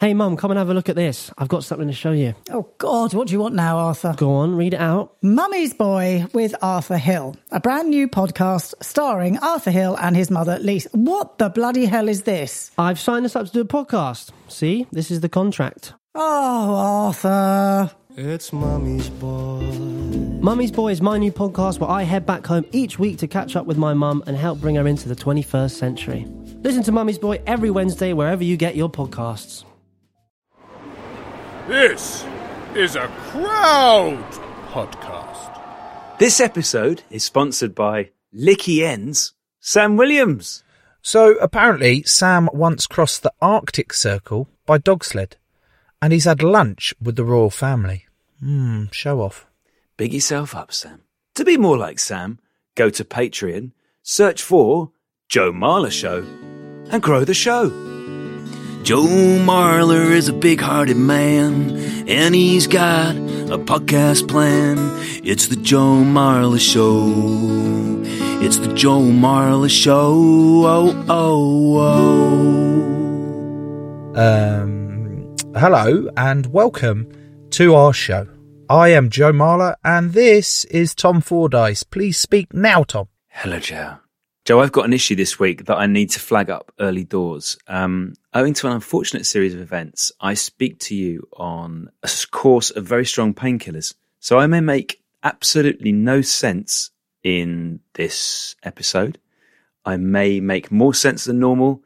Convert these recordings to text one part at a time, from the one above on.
Hey, Mum, come and have a look at this. I've got something to show you. Oh, God, what do you want now, Arthur? Go on, read it out. Mummy's Boy with Arthur Hill, a brand new podcast starring Arthur Hill and his mother, Lise. What the bloody hell is this? I've signed us up to do a podcast. See, this is the contract. Oh, Arthur. It's Mummy's Boy. Mummy's Boy is my new podcast where I head back home each week to catch up with my mum and help bring her into the 21st century. Listen to Mummy's Boy every Wednesday wherever you get your podcasts. This is a crowd podcast. This episode is sponsored by Licky Ends, Sam Williams. So apparently, Sam once crossed the Arctic Circle by dog sled, and he's had lunch with the royal family. Hmm, show off. Big yourself up, Sam. To be more like Sam, go to Patreon, search for Joe Marler Show, and grow the show. Joe Marler is a big hearted man, and he's got a podcast plan. It's the Joe Marler Show. It's the Joe Marler Show. Oh, oh, oh. Um, hello and welcome to our show. I am Joe Marler, and this is Tom Fordyce. Please speak now, Tom. Hello, Joe. Joe, I've got an issue this week that I need to flag up early doors. Um, owing to an unfortunate series of events, I speak to you on a course of very strong painkillers. So I may make absolutely no sense in this episode. I may make more sense than normal,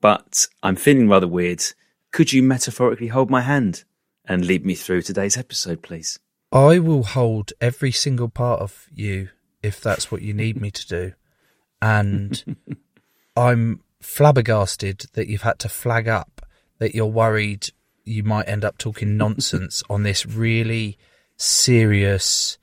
but I'm feeling rather weird. Could you metaphorically hold my hand and lead me through today's episode, please? I will hold every single part of you if that's what you need me to do. And I'm flabbergasted that you've had to flag up that you're worried you might end up talking nonsense on this really serious,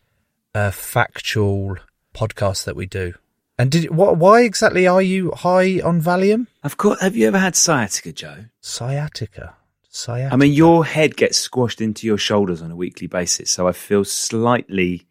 uh, factual podcast that we do. And did what? Why exactly are you high on Valium? Of course, have you ever had sciatica, Joe? Sciatica. Sciatica. I mean, your head gets squashed into your shoulders on a weekly basis, so I feel slightly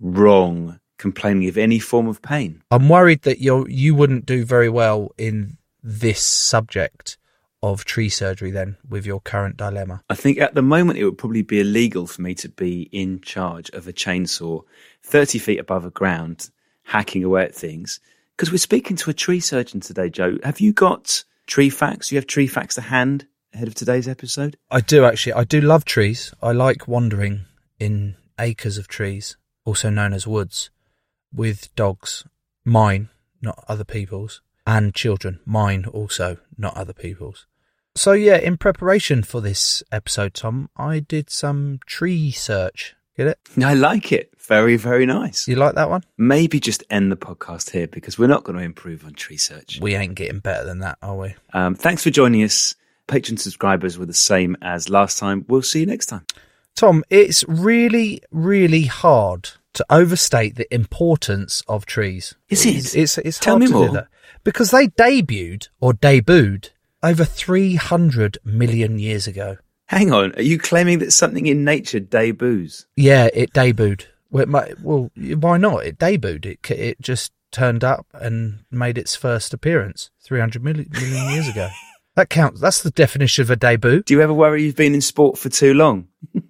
wrong complaining of any form of pain. I'm worried that you you wouldn't do very well in this subject of tree surgery then with your current dilemma. I think at the moment it would probably be illegal for me to be in charge of a chainsaw 30 feet above the ground, hacking away at things. Because we're speaking to a tree surgeon today, Joe. Have you got tree facts? You have tree facts to hand ahead of today's episode? I do actually. I do love trees. I like wandering in acres of trees, also known as woods, with dogs. Mine, not other people's. And children. Mine also, not other people's. So yeah, in preparation for this episode, Tom, I did some tree search. Get it? I like it. Very, very nice. You like that one? Maybe just end the podcast here because we're not going to improve on tree search. We ain't getting better than that, are we? Um, thanks for joining us. Patreon subscribers were the same as last time. We'll see you next time. Tom, it's really, really hard to overstate the importance of trees. Is it? It's, it's, it's Tell hard me to more. do that. Because they debuted, or debuted, over 300 million years ago. Hang on. Are you claiming that something in nature debuts? Yeah, it debuted. Well, it might, well why not? It debuted. It, it just turned up and made its first appearance 300 million, million years ago. That counts. That's the definition of a debut. Do you ever worry you've been in sport for too long?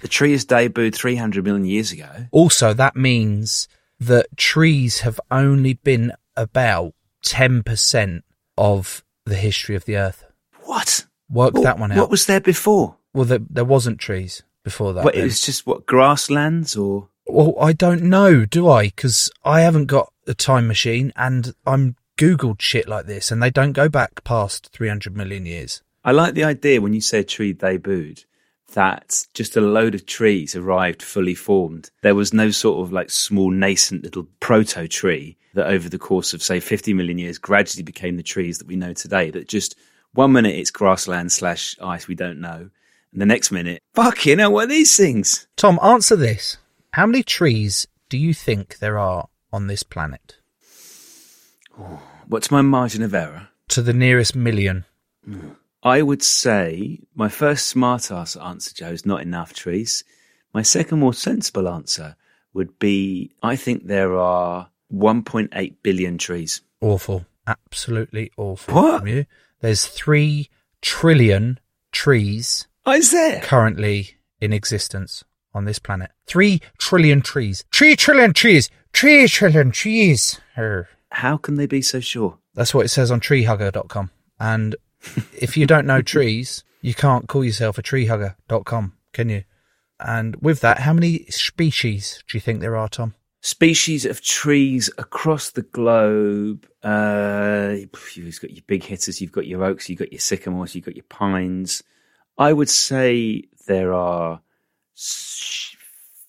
the tree has debuted 300 million years ago. Also, that means that trees have only been about 10% of the history of the earth. What? Work What- that one out. What was there before? well, there, there wasn't trees before that. What, it was just what grasslands or Well, I don't know, do I? Because I haven't got a time machine and I'm Googled shit like this and they don't go back past 300 million years. I like the idea when you say tree debuted that just a load of trees arrived fully formed. There was no sort of like small nascent little proto tree that over the course of say 50 million years gradually became the trees that we know today that just One minute it's grassland slash ice, we don't know. And the next minute, fuck you know, what are these things? Tom, answer this. How many trees do you think there are on this planet? What's my margin of error? To the nearest million. Hmm. I would say my first smart ass answer, Joe, is not enough trees. My second more sensible answer would be I think there are 1.8 billion trees. Awful. Absolutely awful. What? from you. There's three trillion trees Oh, is there? currently in existence on this planet. Three trillion trees. Three trillion trees. Three trillion trees. How can they be so sure? That's what it says on treehugger.com. And if you don't know trees, you can't call yourself a treehugger.com, can you? And with that, how many species do you think there are, Tom? Species of trees across the globe. Uh, you've got your big hitters, you've got your oaks, you've got your sycamores, you've got your pines. I would say there are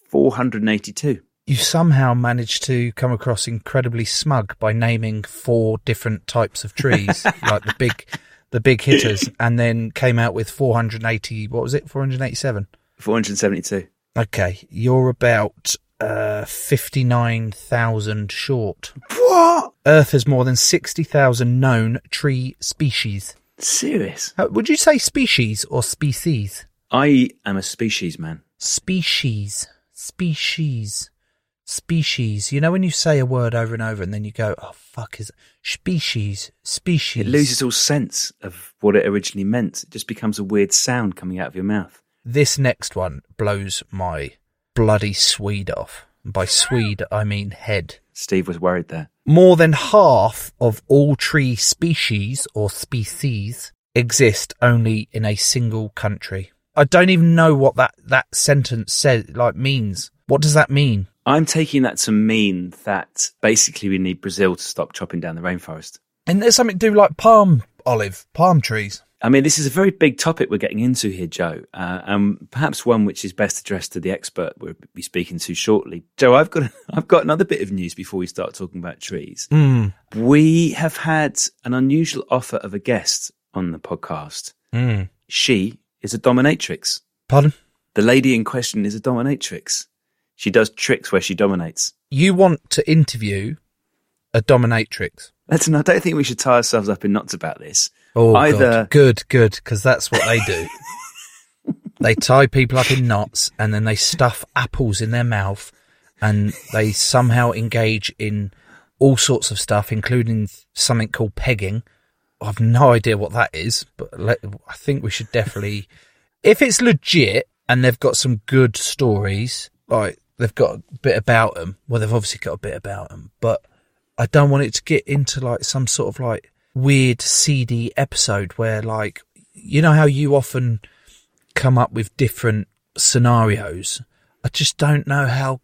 482. You somehow managed to come across incredibly smug by naming four different types of trees, like the big, the big hitters, and then came out with 480. What was it? 487. 472. Okay, you're about uh, 59,000 short. What? Earth has more than 60,000 known tree species. Serious? Would you say species or species? I am a species man. Species. Species. Species. You know when you say a word over and over and then you go, oh, fuck, is it? Species. Species. It loses all sense of what it originally meant. It just becomes a weird sound coming out of your mouth. This next one blows my bloody Swede off. And By Swede, I mean head. Steve was worried there. More than half of all tree species or species exist only in a single country. I don't even know what that, that sentence says, like means. What does that mean? I'm taking that to mean that basically we need Brazil to stop chopping down the rainforest. And there's something to do like palm olive, palm trees. I mean, this is a very big topic we're getting into here, Joe, uh, and perhaps one which is best addressed to the expert we'll be speaking to shortly. Joe, I've got I've got another bit of news before we start talking about trees. Mm. We have had an unusual offer of a guest on the podcast. Mm. She is a dominatrix. Pardon? The lady in question is a dominatrix. She does tricks where she dominates. You want to interview a dominatrix. Listen, I don't think we should tie ourselves up in knots about this. Oh, Either- God. good, good, because that's what they do. they tie people up in knots and then they stuff apples in their mouth and they somehow engage in all sorts of stuff, including something called pegging. I've no idea what that is, but I think we should definitely, if it's legit and they've got some good stories, like they've got a bit about them. Well, they've obviously got a bit about them, but I don't want it to get into like some sort of like weird seedy episode where like you know how you often come up with different scenarios. I just don't know how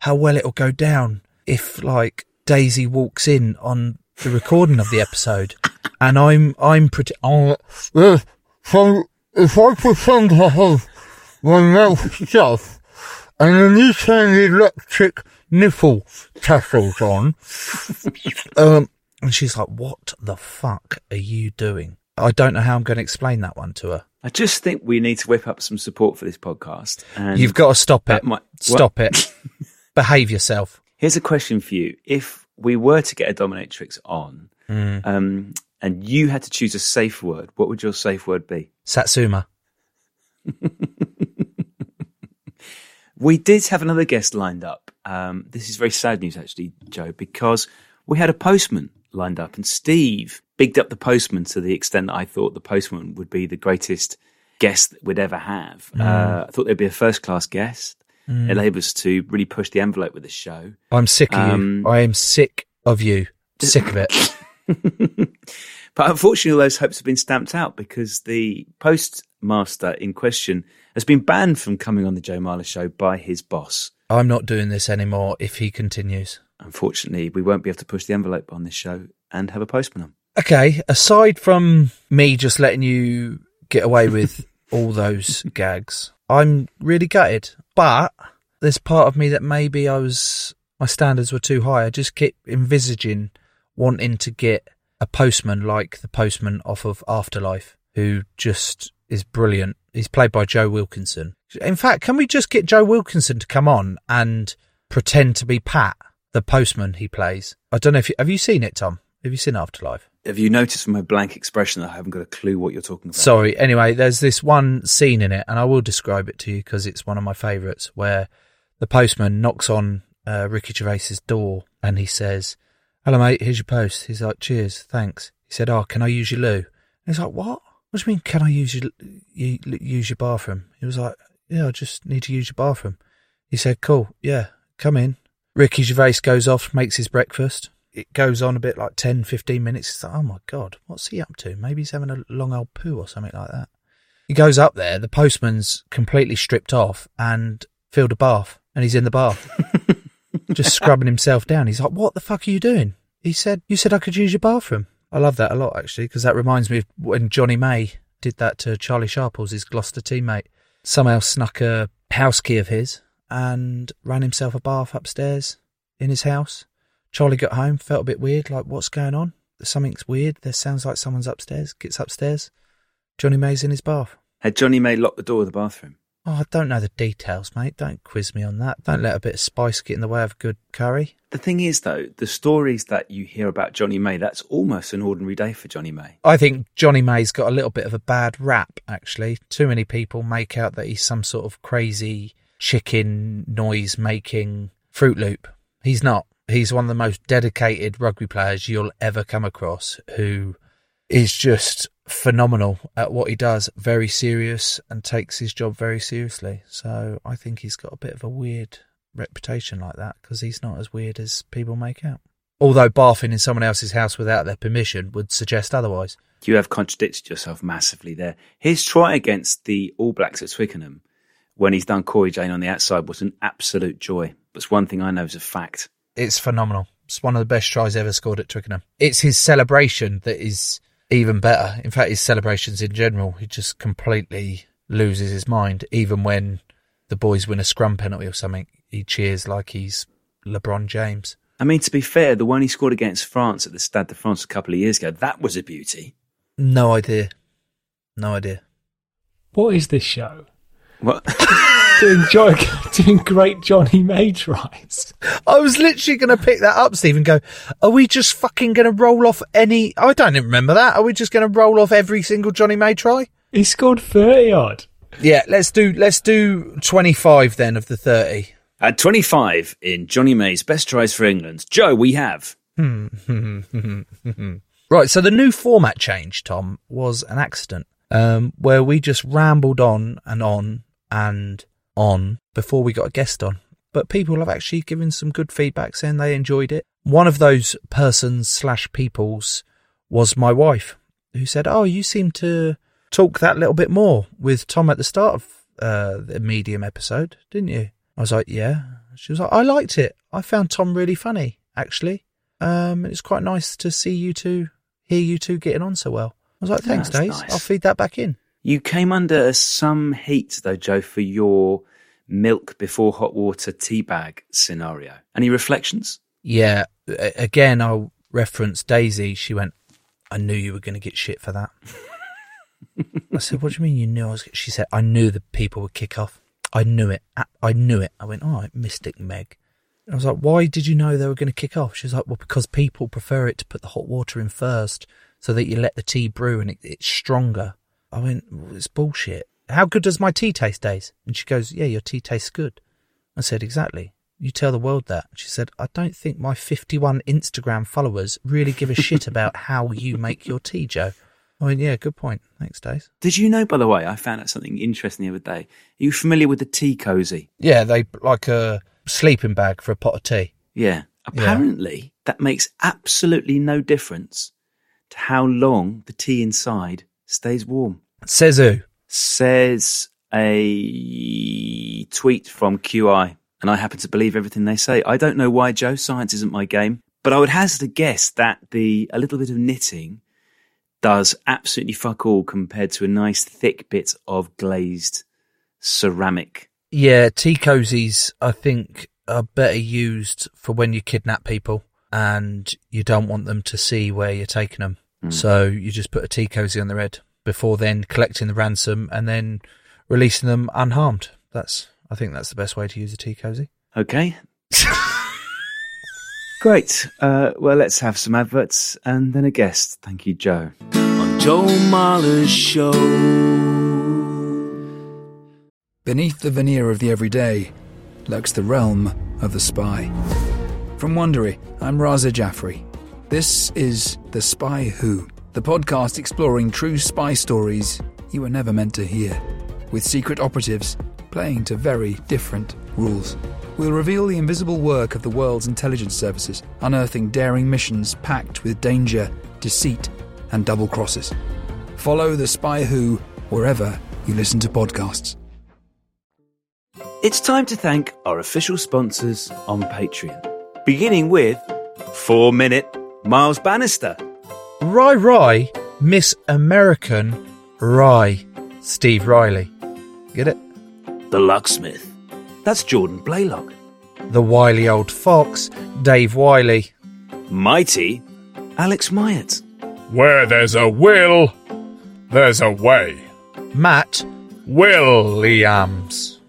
how well it'll go down if like Daisy walks in on the recording of the episode and I'm I'm pretty oh Yeah, so if I pretend to have my mouth stuff and then you turn the electric nipple tassels on, um and she's like what the fuck are you doing? I don't know how I'm going to explain that one to her. I just think we need to whip up some support for this podcast. And You've got to stop it. might- Stop it. Behave yourself. Here's a question for you: If we were to get a dominatrix on, Mm. um, and you had to choose a safe word, what would your safe word be? Satsuma. We did have another guest lined up. Um, this is very sad news, actually, Joe, because we had a postman lined up, and Steve bigged up the postman to the extent that I thought the postman would be the greatest guest that we'd ever have. Uh, I thought they'd be a first class guest. It enabled us to really push the envelope with this show. I'm sick of Um, you. I am sick of you. Sick of it. But unfortunately, all those hopes have been stamped out because the postmaster in question has been banned from coming on the Joe Marler show by his boss. I'm not doing this anymore if he continues. Unfortunately, we won't be able to push the envelope on this show and have a postman on. Okay, aside from me just letting you get away with all those gags, I'm really gutted. But there's part of me that maybe I was, my standards were too high. I just keep envisaging wanting to get a a postman like the postman off of Afterlife, who just is brilliant. He's played by Joe Wilkinson. In fact, can we just get Joe Wilkinson to come on and pretend to be Pat, the postman he plays? I don't know if you, have you seen it, Tom? Have you seen Afterlife? Have you noticed from my blank expression that I haven't got a clue what you're talking about? Sorry. Anyway, there's this one scene in it, and I will describe it to you because it's one of my favourites, where the postman knocks on uh, Ricky Gervais's door and he says, "Hello, mate. Here's your post." He's like, "Cheers, thanks." He said, "Oh, can I use your loo?" And he's like, "What? What do you mean? Can I use your you, use your bathroom?" He was like, "Yeah, I just need to use your bathroom." He said, "Cool. Yeah, come in." Ricky Gervais goes off, makes his breakfast it goes on a bit like 10, 15 minutes. It's like, oh my God, what's he up to? Maybe he's having a long old poo or something like that. He goes up there, the postman's completely stripped off and filled a bath, and he's in the bath, just scrubbing himself down. He's like, what the fuck are you doing? He said, you said I could use your bathroom. I love that a lot, actually, because that reminds me of when Jonny May did that to Charlie Sharples, his Gloucester teammate. Somehow snuck a house key of his and ran himself a bath upstairs in his house Charlie got home, felt a bit weird, like, what's going on? Something's weird. There sounds like someone's upstairs. Gets upstairs. Jonny May's in his bath. Had Jonny May locked the door of the bathroom? Oh, I don't know the details, mate. Don't quiz me on that. Don't let a bit of spice get in the way of good curry. The thing is, though, the stories that you hear about Jonny May, that's almost an ordinary day for Jonny May. I think Jonny May's got a little bit of a bad rap, actually. Too many people make out that he's some sort of crazy chicken noise making Fruit Loop. He's not he's one of the most dedicated rugby players you'll ever come across who is just phenomenal at what he does, very serious and takes his job very seriously. So I think he's got a bit of a weird reputation like that because he's not as weird as people make out. Although barfing in someone else's house without their permission would suggest otherwise. You have contradicted yourself massively there. His try against the All Blacks at Twickenham when he's done Cory Jane on the outside was an absolute joy. But it's one thing I know is a fact it's phenomenal. It's one of the best tries ever scored at Twickenham. It's his celebration that is even better. In fact, his celebrations in general, he just completely loses his mind. Even when the boys win a scrum penalty or something, he cheers like he's LeBron James. I mean, to be fair, the one he scored against France at the Stade de France a couple of years ago, that was a beauty. No idea. No idea. What is this show? What? doing, jo- doing great Jonny May tries. I was literally going to pick that up, Steve, and go, are we just fucking going to roll off any, I don't even remember that. Are we just going to roll off every single Jonny May try? He scored 30 odd. Yeah, let's do, let's do 25 then of the 30. At 25 in Jonny May's best tries for England, Joe, we have. right, so the new format change, Tom, was an accident um, where we just rambled on and on and on before we got a guest on. But people have actually given some good feedback saying they enjoyed it. One of those persons slash peoples was my wife, who said, "Oh, you seem to talk that little bit more with Tom at the start of uh, the medium episode, didn't you?" I was like, "Yeah." She was like, "I liked it. I found Tom really funny, actually. Um, it's quite nice to see you two, hear you two getting on so well." I was like, "Thanks, Days. Nice. I'll feed that back in." You came under some heat, though, Joe, for your milk before hot water tea bag scenario. Any reflections? Yeah. Again, I'll reference Daisy. She went, I knew you were going to get shit for that. I said, What do you mean you knew I was? She said, I knew the people would kick off. I knew it. I knew it. I went, All right, Mystic Meg. I was like, Why did you know they were going to kick off? She was like, Well, because people prefer it to put the hot water in first so that you let the tea brew and it, it's stronger. I went, well, it's bullshit. How good does my tea taste, Days? And she goes, yeah, your tea tastes good. I said, exactly. You tell the world that. She said, I don't think my 51 Instagram followers really give a shit about how you make your tea, Joe. I mean, yeah, good point. Thanks, Days. Did you know, by the way, I found out something interesting the other day. Are you familiar with the tea cozy? Yeah, they like a sleeping bag for a pot of tea. Yeah. Apparently, yeah. that makes absolutely no difference to how long the tea inside stays warm. Says who? Says a tweet from QI, and I happen to believe everything they say. I don't know why, Joe. Science isn't my game, but I would hazard a guess that the a little bit of knitting does absolutely fuck all compared to a nice thick bit of glazed ceramic. Yeah, tea cozies, I think, are better used for when you kidnap people and you don't want them to see where you're taking them. Hmm. So you just put a tea cozy on their head before then collecting the ransom and then releasing them unharmed. That's I think that's the best way to use a tea cozy. Okay. Great. Uh, well, let's have some adverts and then a guest. Thank you, Joe. On Joe Marler's show. Beneath the veneer of the everyday lurks the realm of the spy. From Wondery, I'm Raza Jaffrey. This is The Spy Who, the podcast exploring true spy stories you were never meant to hear, with secret operatives playing to very different rules. We'll reveal the invisible work of the world's intelligence services, unearthing daring missions packed with danger, deceit, and double crosses. Follow The Spy Who wherever you listen to podcasts. It's time to thank our official sponsors on Patreon, beginning with Four Minute Miles Bannister. Rye Rye, Miss American Rye, Steve Riley. Get it? The Locksmith. That's Jordan Blaylock. The wily old fox, Dave Wiley. Mighty, Alex Myatt. Where there's a will, there's a way. Matt Williams.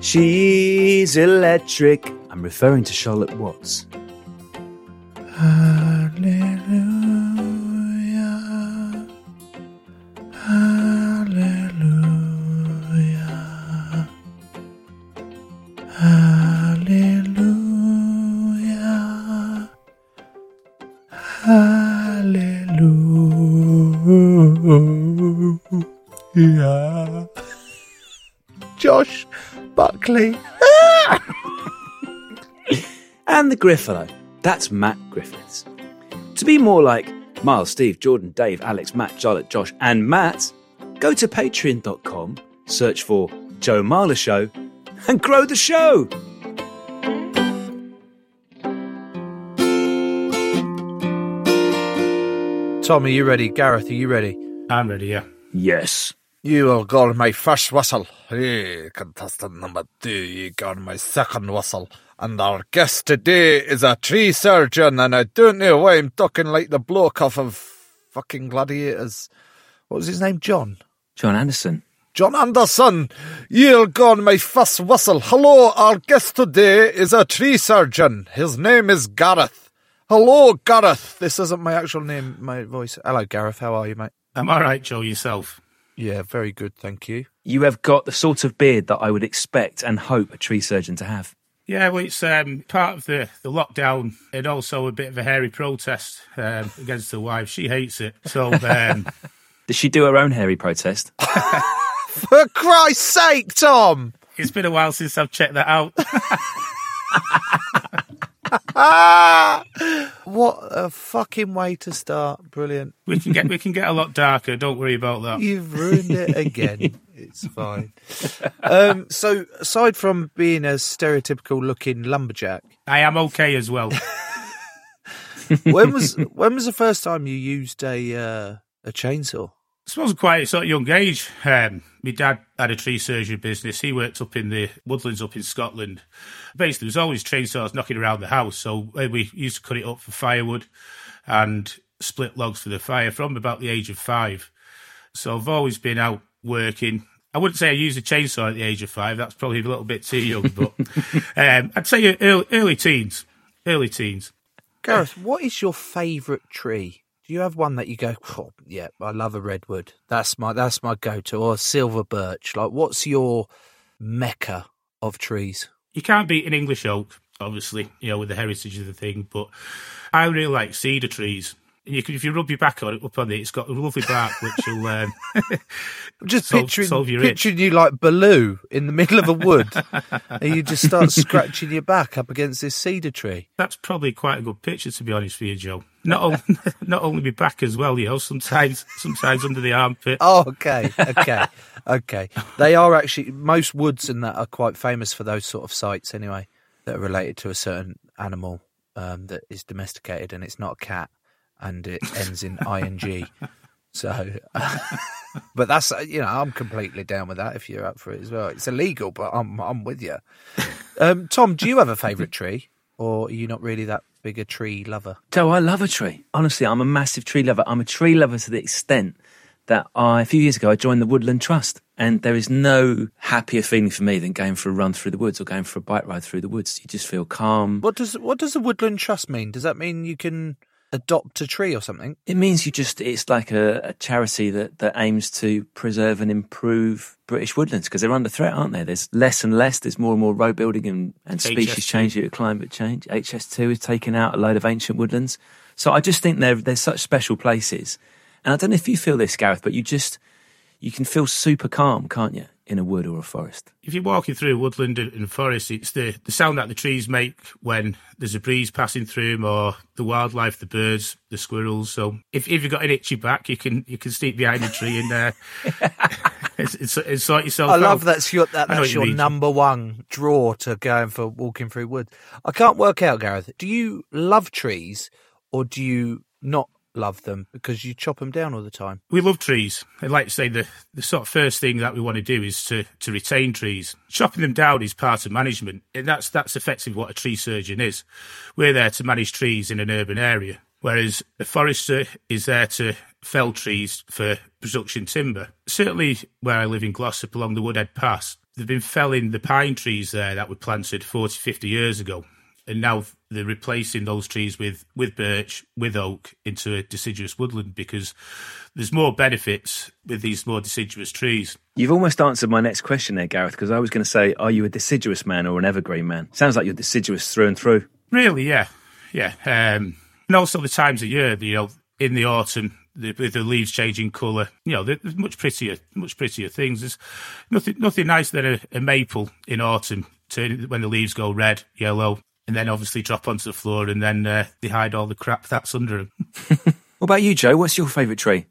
She's electric. I'm referring to Charlotte Watts. Hallelujah. Hallelujah. Hallelujah. Hallelujah. Josh Buckley. And the Griffalo. That's Matt. To be more like Miles, Steve, Jordan, Dave, Alex, Matt, Charlotte, Josh, and Matt, go to patreon.com, search for Joe Marler Show, and grow the show. Tom, are you ready? Gareth, are you ready? I'm ready, yeah. Yes. You will go on my first whistle. Hey, contestant number two, you got my second whistle. And our guest today is a tree surgeon, and I don't know why I'm talking like the bloke off of fucking Gladiators. What was his name? John? John Anderson. John Anderson, you'll go on my first whistle. Hello, our guest today is a tree surgeon. His name is Gareth. Hello, Gareth. This isn't my actual name, my voice. Hello, Gareth. How are you, mate? Am I'm all right, Joe, yourself. Yeah, very good, thank you. You have got the sort of beard that I would expect and hope a tree surgeon to have. Yeah, well, it's um, part of the, the lockdown and also a bit of a hairy protest um, against the wife. She hates it. So, um, Did she do her own hairy protest? For Christ's sake, Tom! it's been a while since I've checked that out. What a fucking way to start. Brilliant. we can get we can get a lot darker. Don't worry about that. You've ruined it again. It's fine. Um, so, aside from being a stereotypical looking lumberjack, I am okay as well. when was when was the first time you used a uh, a chainsaw? I suppose quite a sort of young age. Um, my dad had a tree surgery business. He worked up in the woodlands up in Scotland. Basically, there was always chainsaws knocking around the house. So uh, we used to cut it up for firewood and split logs for the fire from about the age of five. So I've always been out working. I wouldn't say I used a chainsaw at the age of five. That's probably a little bit too young, but um, I'd say early, early teens. Early teens. Gareth, what is your favourite tree? Do you have one that you go, oh, yeah, I love a redwood. That's my that's my go-to, or a silver birch. Like, what's your mecca of trees? you can't beat an English oak, obviously, you know, with the heritage of the thing. But I really like cedar trees. And you can, if you rub your back on it, up on it, it's got a lovely bark which will um, just Solve- picturing solve picturing you like Baloo in the middle of a wood, and you just start scratching your back up against this cedar tree. That's probably quite a good picture, to be honest with you, Joe. Not only, not only my back as well, you know. Sometimes, sometimes under the armpit. Oh, okay, okay, okay. They are actually most woods and that are quite famous for those sort of sites anyway, that are related to a certain animal um, that is domesticated, and it's not a cat, and it ends in ing. So, but that's you know I'm completely down with that if you're up for it as well. It's illegal, but I'm I'm with you. Um, Tom, do you have a favourite tree? or are you not really that big a tree lover? Joe, I love a tree. Honestly, I'm a massive tree lover. I'm a tree lover to the extent that I, a few years ago, I joined the Woodland Trust. And there is no happier feeling for me than going for a run through the woods or going for a bike ride through the woods. You just feel calm. What does what does the Woodland Trust mean? Does that mean you can adopt a tree or something? It means you just, it's like a, a charity that, that aims to preserve and improve British woodlands because they're under threat, aren't they? There's less and less, there's more and more road building and, and species HS2. change due to climate change. HS2 is taking out a load of ancient woodlands. So I just think they're, they're such special places. And I don't know if you feel this, Gareth, but you just, you can feel super calm, can't you, in a wood or a forest? If you're walking through a woodland and and forest, it's the, the sound that the trees make when there's a breeze passing through them, or the wildlife, the birds, the squirrels. So if, if you've got an itchy back, you can you can sneak behind a tree and uh, and, and, and sort yourself I out. love that's your that, that's what you your number one draw to going for walking through woods. I can't work out, Gareth. Do you love trees or do you not love them because you chop them down all the time? We love trees. I'd like to say the, the sort of first thing that we want to do is to, to retain trees. Chopping them down is part of management. And that's that's effectively what a tree surgeon is. We're there to manage trees in an urban area, whereas a forester is there to fell trees for production timber. Certainly where I live in Glossop along the Woodhead Pass, they've been felling the pine trees there that were planted 40, 50 years ago. And now they're replacing those trees with, with birch, with oak into a deciduous woodland because there's more benefits with these more deciduous trees. You've almost answered my next question there, Gareth, because I was going to say, are you a deciduous man or an evergreen man? Sounds like you're deciduous through and through. Really, yeah, yeah. Um, and also the times of year, you know, in the autumn, the, with the leaves changing colour, you know, there's much prettier, much prettier things. There's nothing, nothing nicer than a, a maple in autumn, turn, when the leaves go red, yellow, and then obviously drop onto the floor, and then uh, they hide all the crap that's under them. What about you, Joe? What's your favourite tree?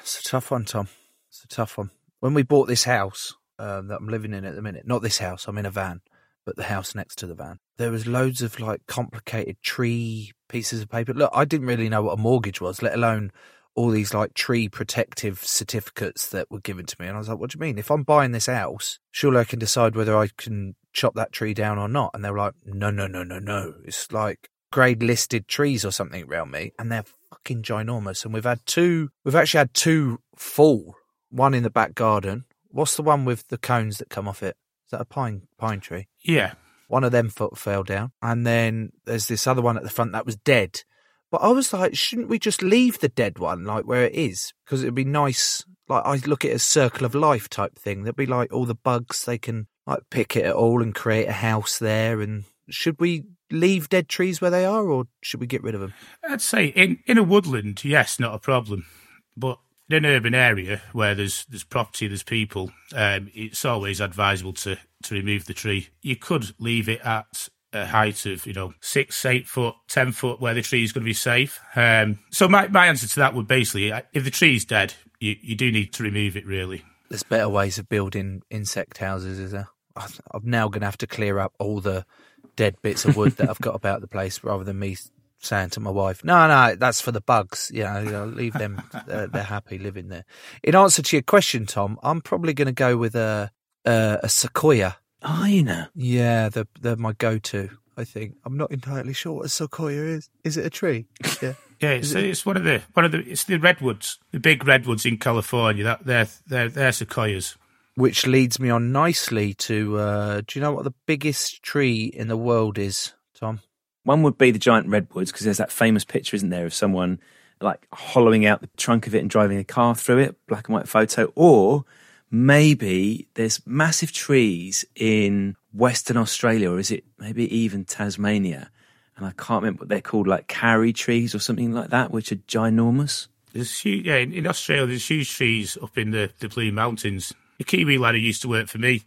It's a tough one, Tom. It's a tough one. When we bought this house um, that I'm living in at the minute, not this house, I'm in a van, but the house next to the van, there was loads of like complicated tree pieces of paper. Look, I didn't really know what a mortgage was, let alone all these like tree protective certificates that were given to me. And I was like, what do you mean? If I'm buying this house, surely I can decide whether I can chop that tree down or not. And they were like, no, no, no, no, no. It's like grade listed trees or something around me. And they're fucking ginormous. And we've had two, we've actually had two full, one in the back garden. What's the one with the cones that come off it? Is that a pine, pine tree? Yeah, One of them foot fell down. And then there's this other one at the front that was dead. But I was like, shouldn't we just leave the dead one like where it is? Because it'd be nice. Like I look at a circle of life type thing. There'd be like all the bugs they can like pick it at all and create a house there. And should we leave dead trees where they are, or should we get rid of them? I'd say in, in a woodland, yes, not a problem. But in an urban area where there's there's property, there's people, um, it's always advisable to, to remove the tree. You could leave it at a height of, you know, six, eight foot, ten foot where the tree is going to be safe. Um, so my, my answer to that would basically, if the tree is dead, you, you do need to remove it really. There's better ways of building insect houses, is there? I'm now going to have to clear up all the dead bits of wood that I've got about the place rather than me saying to my wife, no, no, that's for the bugs. You know, you know, leave them. uh, they're happy living there. In answer to your question, Tom, I'm probably going to go with a, a, a sequoia. Are you? Yeah, they're, they're my go-to. I think I'm not entirely sure what a sequoia is. Is it a tree? Yeah. Yeah, it's, it's one of the one of the it's the redwoods, the big redwoods in California. That they're they're they're sequoias. Which leads me on nicely to uh, do you know what the biggest tree in the world is, Tom? One would be the giant redwoods because there's that famous picture, isn't there, of someone like hollowing out the trunk of it and driving a car through it, black and white photo. Or maybe there's massive trees in Western Australia, or is it maybe even Tasmania? And I can't remember what they're called, like karri trees or something like that, which are ginormous. There's huge, yeah, in, Australia, there's huge trees up in the, the Blue Mountains. The Kiwi lad who used to work for me,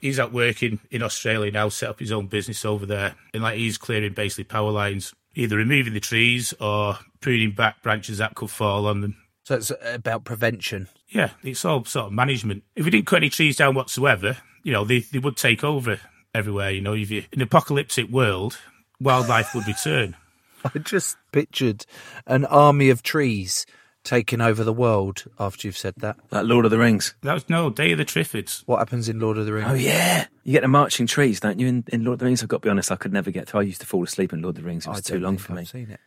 he's out working in Australia now, set up his own business over there. And like he's clearing basically power lines, either removing the trees or pruning back branches that could fall on them. So it's uh, about prevention. Yeah, it's all sort of management. If we didn't cut any trees down whatsoever, you know, they, they would take over everywhere. You know, if you in an apocalyptic world, wildlife would return. I just pictured an army of trees taking over the world after you've said that? Like Lord of the Rings. That was no Day of the Triffids. What happens in Lord of the Rings? Oh yeah, you get the marching trees, don't you? In, in Lord of the Rings, I've got to be honest, I could never get through. I used to fall asleep in Lord of the Rings. It was I too don't long think for me. I've seen it.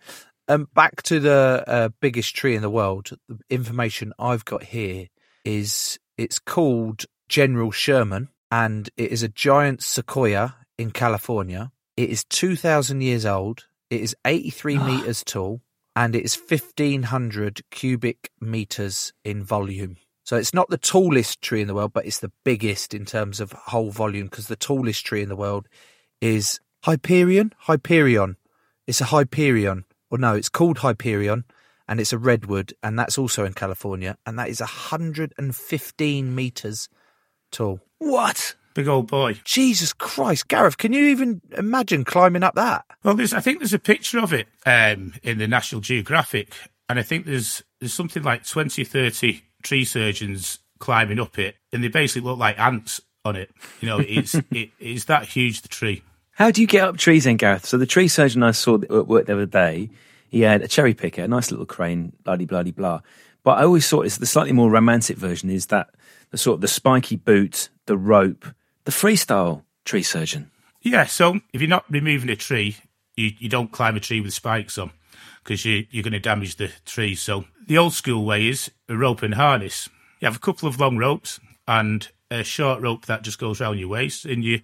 Um, back to the uh, biggest tree in the world. The information I've got here is it's called General Sherman, and it is a giant sequoia in California. It is two thousand years old. It is eighty-three meters tall, and it is fifteen hundred cubic meters in volume. So it's not the tallest tree in the world, but it's the biggest in terms of whole volume because the tallest tree in the world is Hyperion. Hyperion. It's a Hyperion. Or no, it's called Hyperion and it's a redwood and that's also in California and that is 115 meters tall. What? Big old boy. Jesus Christ, Gareth, can you even imagine climbing up that? Well, there's, I think there's a picture of it um, in the National Geographic, and I think there's there's something like 20, 30 tree surgeons climbing up it, and they basically look like ants on it. You know, it's it, it's that huge the tree. How do you get up trees then, Gareth? So the tree surgeon I saw at work the other day, he had a cherry picker, a nice little crane, bloody bloody blah. But I always thought it's the slightly more romantic version is that the sort of the spiky boot, the rope, the freestyle tree surgeon. Yeah, so if you're not removing a tree, you, you don't climb a tree with spikes on because you, you're going to damage the tree. So the old school way is a rope and harness. You have a couple of long ropes and a short rope that just goes around your waist, and you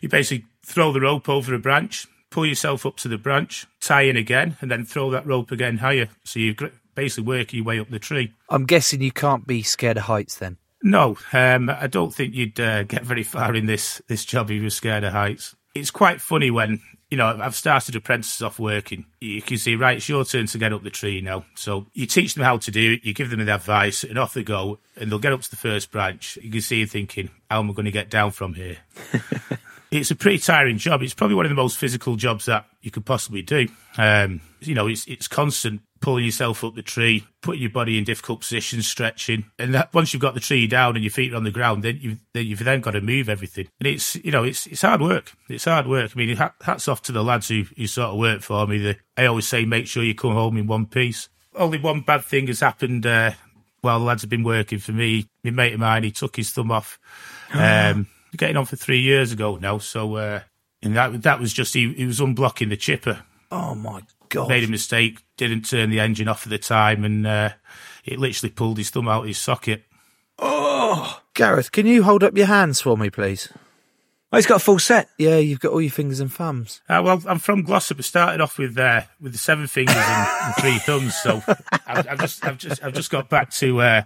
you basically throw the rope over a branch, pull yourself up to the branch, tie in again, and then throw that rope again higher. So you're basically working your way up the tree. I'm guessing you can't be scared of heights then. No, um, I don't think you'd uh, get very far in this this job if you're scared of heights. It's quite funny when you know I've started apprentices off working. You can see, right, it's your turn to get up the tree now. So you teach them how to do it, you give them the advice, and off they go, and they'll get up to the first branch. You can see you thinking, how am I going to get down from here? it's a pretty tiring job. It's probably one of the most physical jobs that you could possibly do. Um, you know, it's it's constant pulling yourself up the tree, putting your body in difficult positions, stretching, and that once you've got the tree down and your feet are on the ground, then you've then you've then got to move everything. And it's you know it's it's hard work. It's hard work. I mean, hats off to the lads who who sort of work for me. The, I always say, make sure you come home in one piece. Only one bad thing has happened. Uh, while the lads have been working for me, my mate of mine, he took his thumb off. Um, getting on for three years ago now. So, uh, and that that was just he, he was unblocking the chipper. Oh my god! Made a mistake, didn't turn the engine off at the time, and uh, it literally pulled his thumb out of his socket. Oh, Gareth, can you hold up your hands for me, please? Oh, he's got a full set. Yeah, you've got all your fingers and thumbs. Uh, well, I'm from Glossop. I started off with uh, with the seven fingers and, and three thumbs, so I've, I've just I've just I've just got back to uh,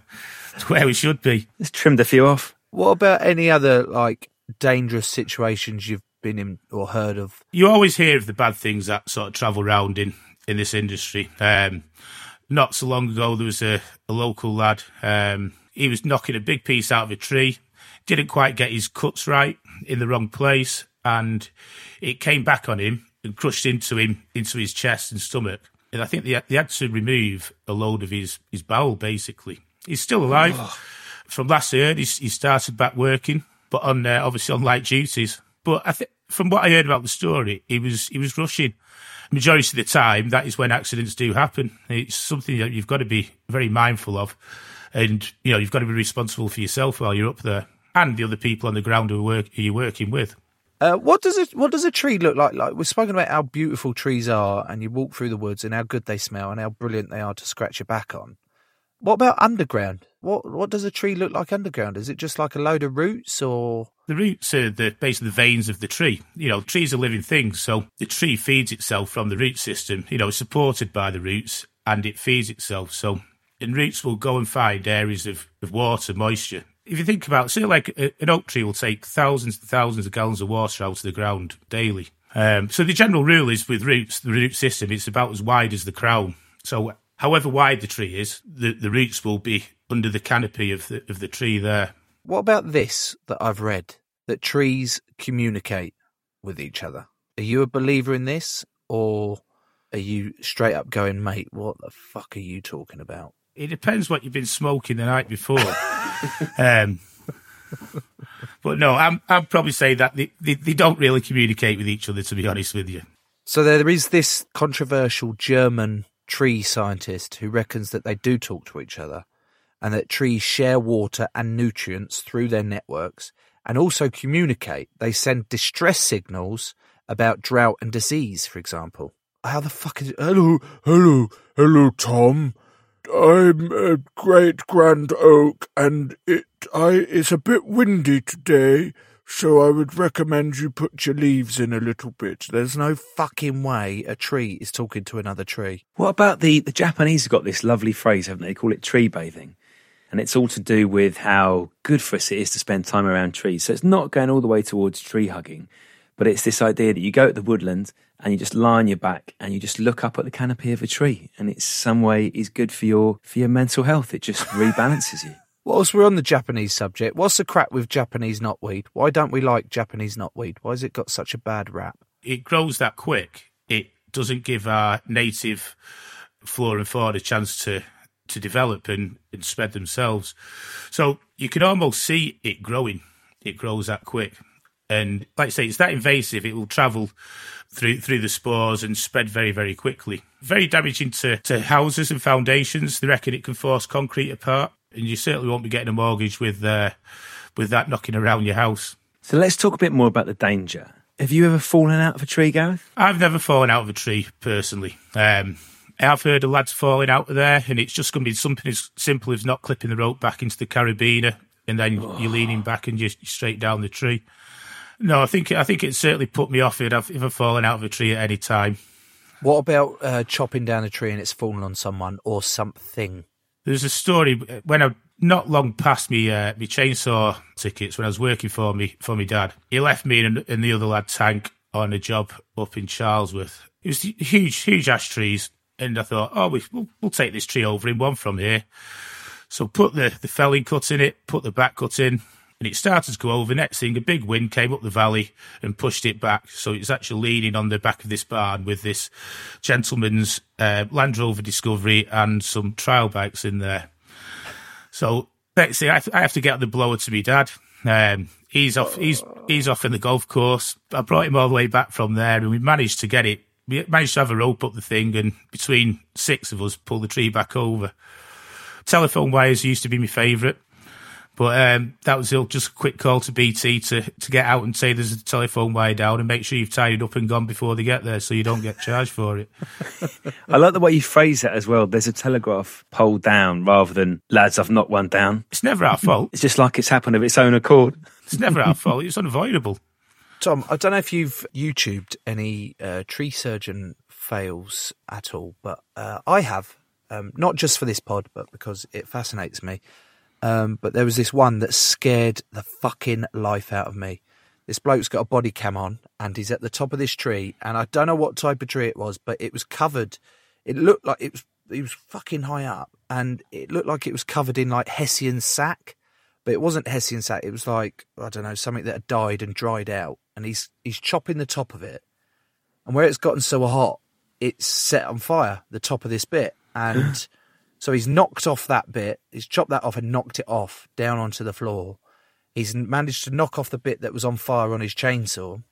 to where we should be. Just trimmed a few off. What about any other like dangerous situations you've been in or heard of? You always hear of the bad things that sort of travel round in in this industry. Um, not so long ago, there was a, a local lad. Um, he was knocking a big piece out of a tree, didn't quite get his cuts right in the wrong place, and it came back on him and crushed into him into his chest and stomach. And I think they, they had to remove a load of his his bowel. Basically, he's still alive. From last I heard, he, he started back working, but on uh, obviously on light duties. But I think from what I heard about the story, he was he was rushing. Majority of the time, that is when accidents do happen. It's something that you've got to be very mindful of, and you know you've got to be responsible for yourself while you're up there and the other people on the ground who, work, who you're working with. Uh, what does it? What does a tree look like? Like we've spoken about how beautiful trees are, and you walk through the woods, and how good they smell, and how brilliant they are to scratch your back on. What about underground? What What does a tree look like underground? Is it just like a load of roots, or The roots are the basically the veins of the tree. You know, trees are living things, so the tree feeds itself from the root system. You know, it's supported by the roots, and it feeds itself. So, and roots will go and find areas of, of water, moisture. If you think about, say, like a, an oak tree will take thousands and thousands of gallons of water out of the ground daily. Um, so the general rule is with roots, the root system, it's about as wide as the crown. So however wide the tree is, the, the roots will be under the canopy of the of the tree there. what about this that I've read that trees communicate with each other? Are you a believer in this, or are you straight up going, mate? What the fuck are you talking about? It depends what you've been smoking the night before. um, but no, I'm I'd probably say that they, they, they don't really communicate with each other. To be honest with you, So there is this controversial German tree scientist who reckons that they do talk to each other and that trees share water and nutrients through their networks and also communicate. They send distress signals about drought and disease, for example. How the fuck is it? Hello, hello, hello, Tom. I'm a great grand oak, and it I it's a bit windy today, so I would recommend you put your leaves in a little bit. There's no fucking way a tree is talking to another tree. What about the the Japanese have got this lovely phrase, haven't they? They call it tree bathing. And it's all to do with how good for us it is to spend time around trees. So it's not going all the way towards tree hugging, but it's this idea that you go to the woodland and you just lie on your back and you just look up at the canopy of a tree and it's some way is good for your for your mental health. It just rebalances you. Whilst we're on the Japanese subject, what's the crap with Japanese knotweed? Why don't we like Japanese knotweed? Why has it got such a bad rap? It grows that quick. It doesn't give our native flora and fauna a chance to to develop and, and spread themselves. So you can almost see it growing. It grows that quick. And like I say, it's that invasive, it will travel through through the spores and spread very, very quickly. Very damaging to, to houses and foundations. They reckon it can force concrete apart. And you certainly won't be getting a mortgage with uh, with that knocking around your house. So let's talk a bit more about the danger. Have you ever fallen out of a tree, Gareth? I've never fallen out of a tree personally. Um, I've heard of lads falling out of there, and it's just going to be something as simple as not clipping the rope back into the carabiner, and then oh. you're leaning back and you're straight down the tree. No, I think I think it certainly put me off it if I've fallen out of a tree at any time. What about uh, chopping down a tree and it's fallen on someone or something? There's a story when I not long past me uh, my chainsaw tickets when I was working for me for my dad. He left me and, and the other lad tank on a job up in Charlesworth. It was huge, huge ash trees, and I thought, oh, we, will we'll take this tree over in one from here. So put the, the felling cut in it, put the back cut in, and it started to go over. Next thing, a big wind came up the valley and pushed it back. So it's actually leaning on the back of this barn with this gentleman's uh, Land Rover Discovery and some trial bikes in there. So next thing, I, I have to get the blower to me dad. Um, he's off. He's he's off in the golf course. I brought him all the way back from there, and we managed to get it we managed to have a rope up the thing, and between six of us, pull the tree back over. Telephone wires used to be my favourite, but um, that was just a quick call to BT to, to get out and say there's a telephone wire down and make sure you've tied it up and gone before they get there so you don't get charged for it. I like the way you phrase it as well. There's a telegraph pole down rather than lads, I've knocked one down. It's never our fault. It's just like it's happened of its own accord. It's never our fault. It's unavoidable. Tom, I don't know if you've YouTubed any uh, tree surgeon fails at all, but uh, I have. Um, not just for this pod, but because it fascinates me. Um, but there was this one that scared the fucking life out of me. This bloke's got a body cam on, and he's at the top of this tree, and I don't know what type of tree it was, but it was covered. It looked like it was. It was fucking high up, and it looked like it was covered in like Hessian sack but it wasn't Hessian sack. It was like I don't know something that had died and dried out, and he's he's chopping the top of it, and where it's gotten so hot, it's set on fire. The top of this bit, and so he's knocked off that bit. He's chopped that off and knocked it off down onto the floor. He's managed to knock off the bit that was on fire on his chainsaw,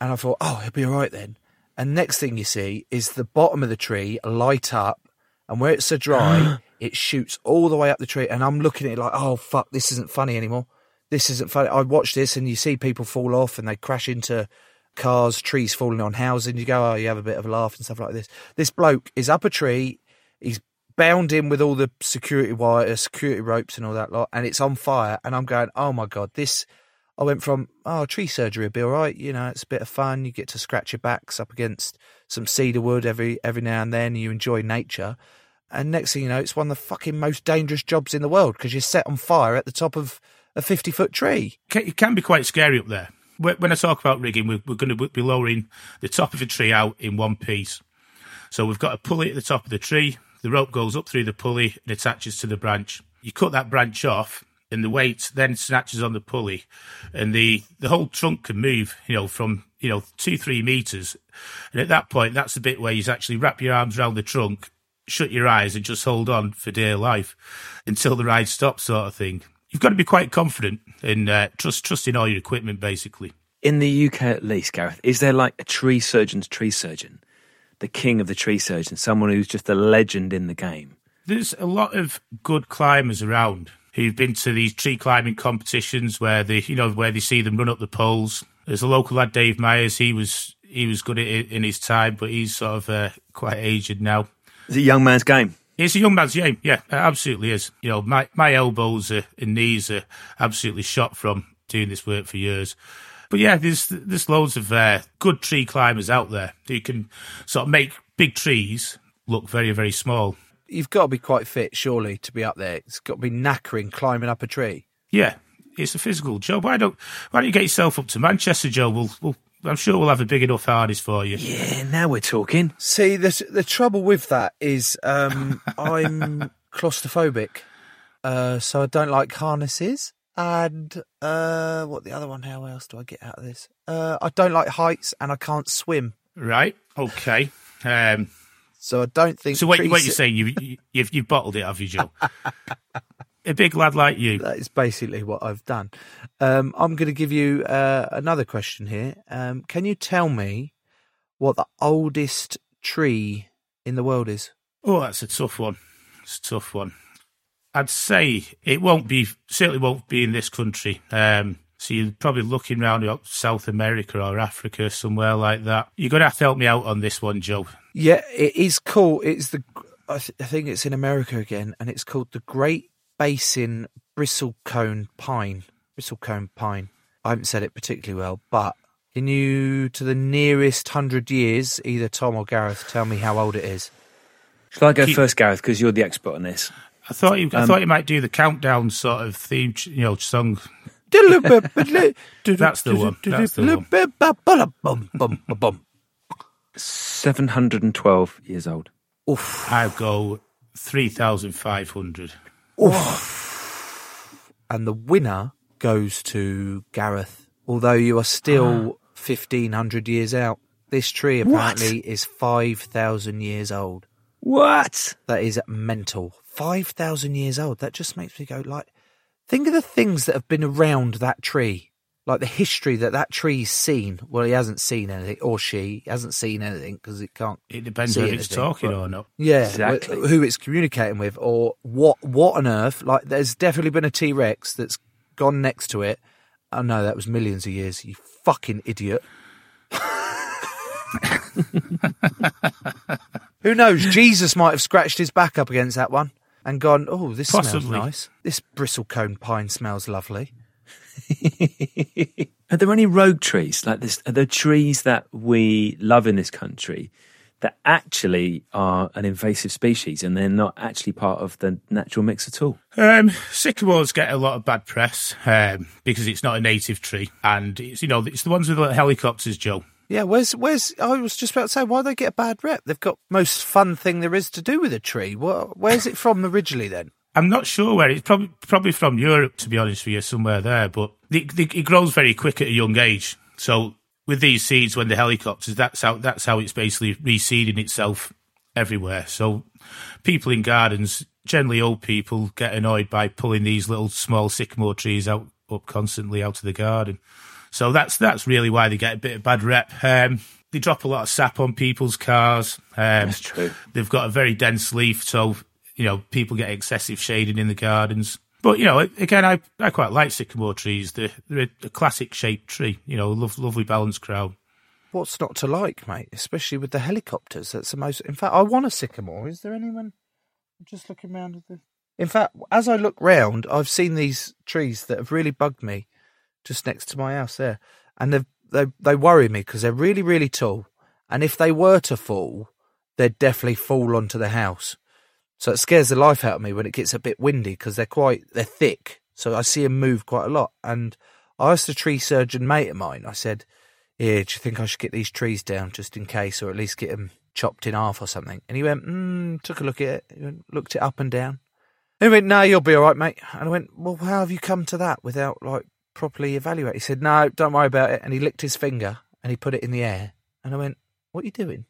and I thought, oh, he'll be all right then. And next thing you see is the bottom of the tree light up, and where it's so dry, it shoots all the way up the tree, and I'm looking at it like, oh fuck, this isn't funny anymore. This isn't funny. I watch this, and you see people fall off, and they crash into cars, trees falling on houses, and you go, oh, you have a bit of a laugh and stuff like this. This bloke is up a tree, he's bound in with all the security wire, uh, security ropes, and all that lot, and it's on fire. And I'm going, oh my god, this. I went from oh tree surgery would be all right, you know, it's a bit of fun. You get to scratch your backs up against some cedar wood every every now and then. You enjoy nature, and next thing you know, it's one of the fucking most dangerous jobs in the world because you're set on fire at the top of a 50 foot tree. It can be quite scary up there. When I talk about rigging, we're, going to be lowering the top of a tree out in one piece. So we've got a pulley at the top of the tree. The rope goes up through the pulley and attaches to the branch. You cut that branch off, and the weight then snatches on the pulley, and the the whole trunk can move. You know, from you know two three meters, and at that point, that's the bit where you actually wrap your arms around the trunk shut your eyes and just hold on for dear life until the ride stops, sort of thing. You've got to be quite confident in uh, trust trusting all your equipment, basically. In the UK, at least, Gareth, is there like a tree surgeon's tree surgeon the king of the tree surgeon, someone who's just a legend in the game. There's a lot of good climbers around who've been to these tree climbing competitions where they, you know, where they see them run up the poles. There's a local lad, Dave Myers. He was he was good at it in his time, but he's sort of uh, quite aged now. It's a young man's game. It's a young man's game. Yeah, it absolutely is. You know, my my elbows are, and knees are absolutely shot from doing this work for years. But yeah, there's there's loads of uh, good tree climbers out there who can sort of make big trees look very very small. You've got to be quite fit, surely, to be up there. It's got to be knackering climbing up a tree. Yeah, it's a physical job. Why don't Why don't you get yourself up to Manchester, Joe? We'll, we'll I'm sure we'll have a big enough harness for you. Yeah, now we're talking. See, the the trouble with that is um, I'm claustrophobic, uh, so I don't like harnesses. And uh, what the other one? How else do I get out of this? Uh, I don't like heights, and I can't swim. Right. Okay. Um, so I don't think. So what, tree what you're saying? You, you you've you've bottled it, have you, Joe? a big lad like you. That is basically what I've done. Um, I'm going to give you uh, another question here. Um, can you tell me what the oldest tree in the world is? Oh, that's a tough one. It's a tough one. I'd say it won't be, certainly won't be in this country. Um, so you're probably looking around South America or Africa, somewhere like that. You're going to have to help me out on this one, Joe. Yeah, it is cool. It's the I, th- I think it's in America again, and it's called the Great Basin Bristlecone Pine. Bristlecone Pine. I haven't said it particularly well, but can you, to the nearest hundred years, either Tom or Gareth, tell me how old it is? Shall I go Keep- first, Gareth? Because you're the expert on this. I thought you, I Um, thought you might do the countdown sort of theme, you know, song. That's the one. That's the one. 712 years old. Oof. I go three thousand five hundred. And the winner goes to Gareth, although you are still ah. 1500 years out. This tree apparently is 5,000 years old. What? That is mental. 5,000 years old. That just makes me go like, think of the things that have been around that tree. Like the history that that tree's seen. Well, he hasn't seen anything, or she hasn't seen anything because it can't. It depends see whether it's talking but- or not. Yeah, Exactly. who it's communicating with, or what? What on earth? Like, there's definitely been a T Rex that's gone next to it. Oh no, that was millions of years. You fucking idiot. Who knows? Jesus might have scratched his back up against that one and gone, "Oh, this smells nice. This bristlecone pine smells lovely." Are there any rogue trees like this? Are there trees that we love in this country that actually are an invasive species and they're not actually part of the natural mix at all? Um, sycamores get a lot of bad press um, because it's not a native tree, and it's you know it's the ones with the helicopters, Joe. Yeah, where's where's? I was just about to say, why do they get a bad rep? They've got most fun thing there is to do with a tree. Well, where's it from originally then? I'm not sure where it's probably probably from Europe, to be honest with you, somewhere there. But the, the, it grows very quick at a young age. So with these seeds, when the helicopters, that's how that's how it's basically reseeding itself everywhere. So people in gardens, generally old people, get annoyed by pulling these little small sycamore trees out up constantly out of the garden. So that's that's really why they get a bit of bad rep. Um, they drop a lot of sap on people's cars. Um, That's true. They've got a very dense leaf, so you know people get excessive shading in the gardens. But you know, again, I, I quite like sycamore trees. They're, they're a classic shaped tree. You know, lov lovely balanced crown. What's not to like, mate? Especially with the helicopters. That's the most. In fact, I want a sycamore. Is there anyone? I'm just looking round at the. In fact, as I look round, I've seen these trees that have really bugged me, just next to my house there, and they they they worry me because they're really really tall, and if they were to fall, they'd definitely fall onto the house. So it scares the life out of me when it gets a bit windy because they're quite they're thick. So I see them move quite a lot. And I asked a tree surgeon mate of mine. I said, "Yeah, do you think I should get these trees down just in case, or at least get them chopped in half or something?" And he went, mm, took a look at it, went, looked it up and down. And he went, "No, you'll be all right, mate." And I went, "Well, how have you come to that without like properly evaluating?" He said, "No, don't worry about it." And he licked his finger and he put it in the air. And I went, "What are you doing?"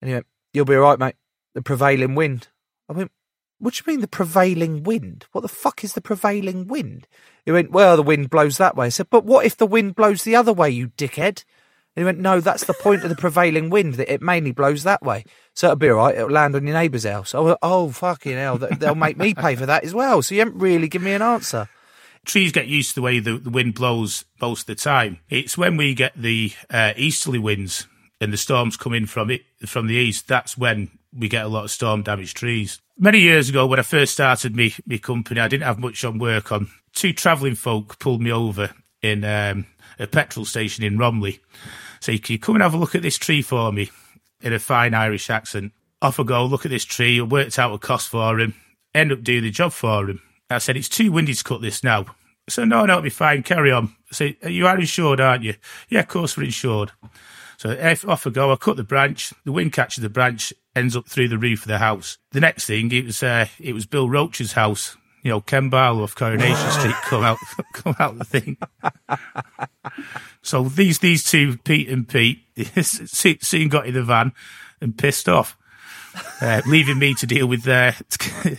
And he went, "You'll be all right, mate. The prevailing wind." I went, "What do you mean the prevailing wind? What the fuck is the prevailing wind?" He went, "Well, the wind blows that way." I said, "But what if the wind blows the other way, you dickhead?" he went, no, that's the point of the prevailing wind, that it mainly blows that way. So it'll be all right. It'll land on your neighbour's house. I went, oh, fucking hell. they- They'll make me pay for that as well. So you haven't really given me an answer. trees get used to the way the, the wind blows most of the time. It's when we get the uh, easterly winds and the storms come in from it from the east. That's when we get a lot of storm damaged trees. Many years ago, when I first started me me company, I didn't have much on work on. Two travelling folk pulled me over in um, a petrol station in Romiley. So can you come and have a look at this tree for me in a fine Irish accent? Off I go, look at this tree. I worked out a cost for him. End up doing the job for him. I said, it's too windy to cut this now. So no, no, it'll be fine. Carry on. I you are insured, aren't you? Yeah, of course we're insured. So off I go. I cut the branch. The wind catches the branch, ends up through the roof of the house. The next thing, it was uh, it was Bill Roache's house. You know, Ken Barlow of Coronation Street come out come out the thing. So these these two, Pete and Pete, soon got in the van and pissed off, uh, leaving me to deal with uh,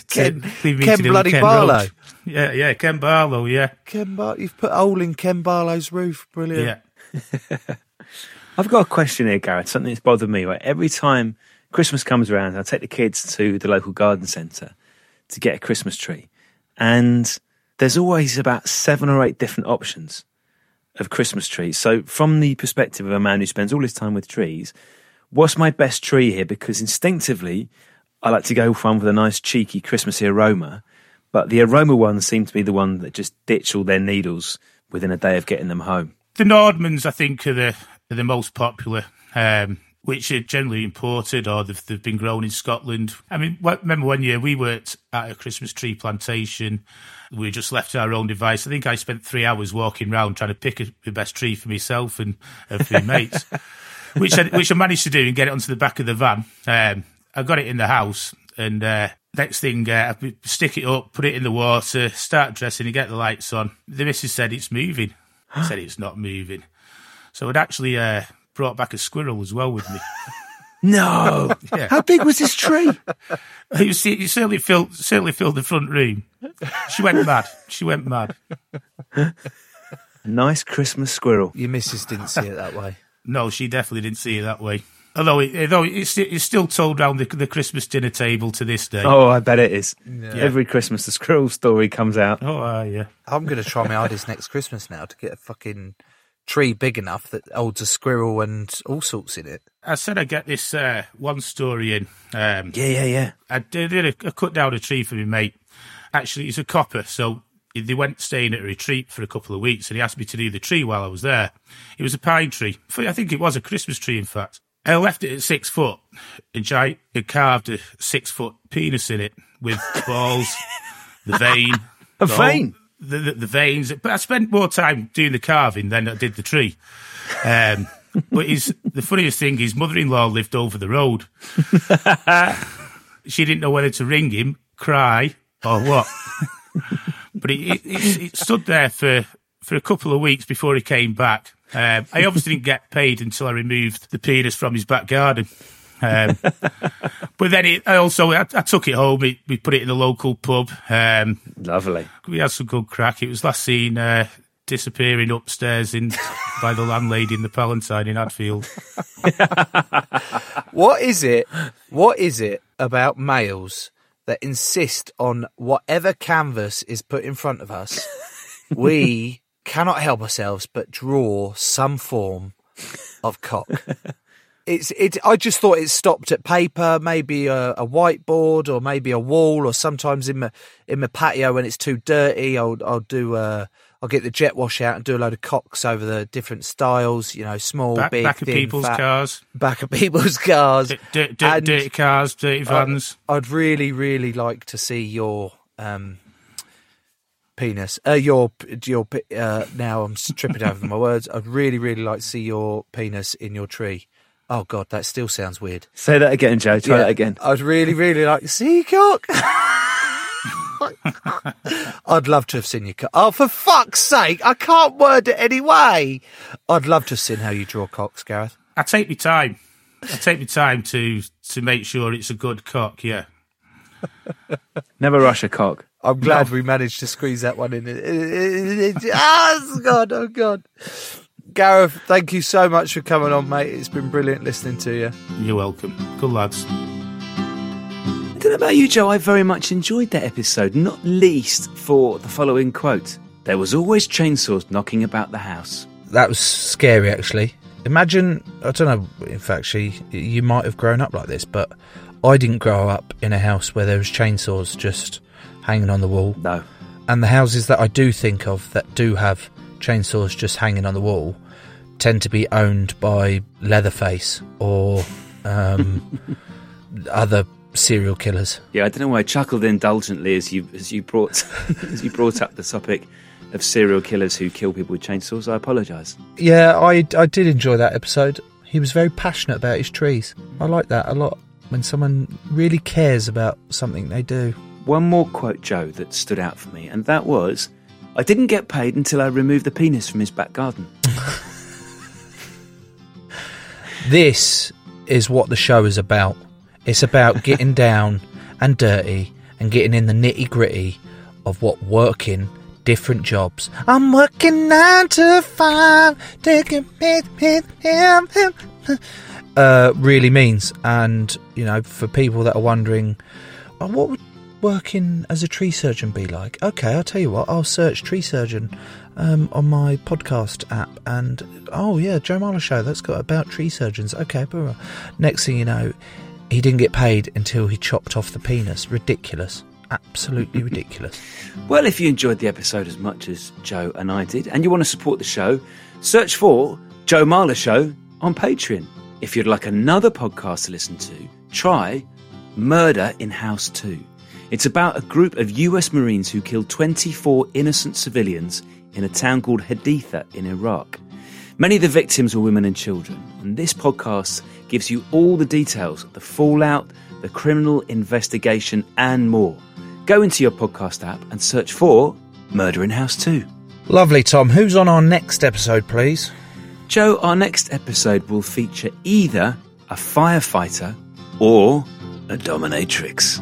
Ken- leaving me Ken to deal bloody with Ken Barlow. Roach. Yeah, yeah, Ken Barlow. Yeah, Ken Bar- you've put a hole in Ken Barlow's roof. Brilliant. yeah. I've got a question here, Gareth. Something that's bothered me. Right, every time Christmas comes around, I take the kids to the local garden centre to get a Christmas tree, and there's always about seven or eight different options of Christmas trees. So, from the perspective of a man who spends all his time with trees, what's my best tree here? Because instinctively, I like to go for one with a nice cheeky Christmassy aroma, but the aroma ones seem to be the one that just ditch all their needles within a day of getting them home. The Nordmanns, I think, are the are the most popular, um, which are generally imported or they've, they've been grown in Scotland. I mean, remember one year we worked at a Christmas tree plantation. We just left our own device. I think I spent three hours walking around trying to pick a, the best tree for myself and, for my mates, which I, which I managed to do and get it onto the back of the van. Um, I got it in the house and uh, next thing, uh, I stick it up, put it in the water, start dressing and get the lights on. The missus said it's moving. I said it's not moving. So I'd actually uh, brought back a squirrel as well with me. No. Yeah. How big was this tree? You was, it certainly filled certainly filled the front room. She went mad. She went mad. A nice Christmas squirrel. Your missus didn't see it that way. No, she definitely didn't see it that way. Although, it, although it's, it's still told around the, the Christmas dinner table to this day. Oh, I bet it is. Every Christmas, the squirrel story comes out. Oh, uh, yeah. I'm going to try my hardest next Christmas now to get a fucking tree big enough that holds a squirrel and all sorts in it. I said I get this uh, one story in. Um, Yeah, yeah, yeah. I did, did a, I cut down a tree for my mate. Actually, he's a copper, so they went staying at a retreat for a couple of weeks, and he asked me to do the tree while I was there. It was a pine tree. I think it was a Christmas tree, in fact. I left it at six foot, and I carved a six foot penis in it with balls, the vein, A the vein? The, the, the veins. But I spent more time doing the carving than I did the tree. Um, but his, the funniest thing, his mother-in-law lived over the road. she didn't know whether to ring him, cry, or what. but it, it, it, it stood there for, for a couple of weeks before he came back. Um, I obviously didn't get paid until I removed the penis from his back garden. Um, but then it, I also I, I took it home. We, we put it in the local pub. Um, Lovely. we had some good crack. It was last seen uh, disappearing upstairs in by the landlady in the Palatine in Hadfield. What is it? What is it about males that insist on whatever canvas is put in front of us? we cannot help ourselves but draw some form of cock. It's it. I just thought it stopped at paper, maybe a, a whiteboard, or maybe a wall, or sometimes in my in my patio when it's too dirty, I'll I'll do uh I'll get the jet wash out and do a load of cocks over the different styles, you know, small, Back, big, back of thin, people's fat, cars, back of people's cars. D- d- d- dirty cars, dirty vans. I'd really, really like to see your um, penis. Uh, your your uh, now I'm tripping over my words. I'd really, really like to see your penis in your tree. Oh God, that still sounds weird. Say that again, Joe. Try Yeah, that again. I'd really, really like to see your cock. I'd love to have seen your cock. Oh, for fuck's sake! I can't word it any way. I'd love to have seen how you draw cocks, Gareth. I take my time. I take my time to to make sure it's a good cock. Yeah. Never rush a cock. I'm glad we managed to squeeze that one in. Ah, oh God, oh God. Gareth, thank you so much for coming on, mate. It's been brilliant listening to you. You're welcome. Good lads. I don't know about you, Joe. I very much enjoyed that episode, not least for the following quote There was always chainsaws knocking about the house. That was scary, actually. Imagine, I don't know in fact, she, you might have grown up like this, but I didn't grow up in a house where there was chainsaws just hanging on the wall. No. And the houses that I do think of that do have chainsaws just hanging on the wall tend to be owned by Leatherface or um, other serial killers. Yeah, I don't know why I chuckled indulgently as you as you brought as you brought up the topic of serial killers who kill people with chainsaws. I apologise. Yeah, I, I did enjoy that episode. He was very passionate about his trees. I like that a lot when someone really cares about something they do. One more quote, Joe, that stood out for me, and that was I didn't get paid until I removed the penis from his back garden. This is what the show is about. It's about getting down and dirty and getting in the nitty gritty of what working different jobs. I'm working nine to five, taking it, it, him, him, uh, really means. And, you know, for people that are wondering, oh, what would working as a tree surgeon be like? Okay, I'll tell you what, I'll search tree surgeon um, on my podcast app and, oh yeah, Joe Marler show, that's got about tree surgeons. Okay, blah, next thing you know, he didn't get paid until he chopped off the penis. Ridiculous. Absolutely ridiculous. Well, if you enjoyed the episode as much as Joe and I did, and you want to support the show, search for Joe Marler Show on Patreon. If you'd like another podcast to listen to, try Murder in House 2. It's about a group of US Marines who killed 24 innocent civilians in a town called Haditha in Iraq. Many of the victims were women and children, and this podcast gives you all the details the fallout, the criminal investigation, and more. Go into your podcast app and search for Murder in House 2. Lovely, Tom. Who's on our next episode, please? Joe, our next episode will feature either a firefighter or a dominatrix.